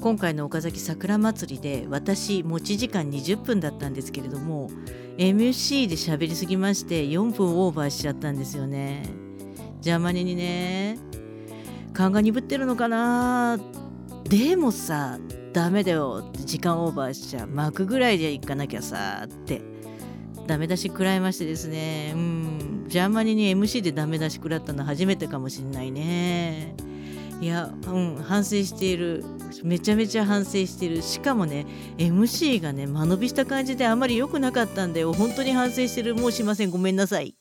今回の岡崎桜祭りで私持ち時間20分だったんですけれども MC で喋りすぎまして4分オーバーしちゃったんですよね。邪魔にね。勘が鈍ってるのかな。でもさダメだよ。って時間オーバーしちゃ巻くぐらいで行かなきゃさって。ダメ出し食らいましてですね。うん。ジャーマニに MC でダメ出し食らったの初めてかもしんないね。いやうん反省している。めちゃめちゃ反省している。しかもね MC がね間延びした感じであまり良くなかったんで本当に反省してる。もうしません。ごめんなさい。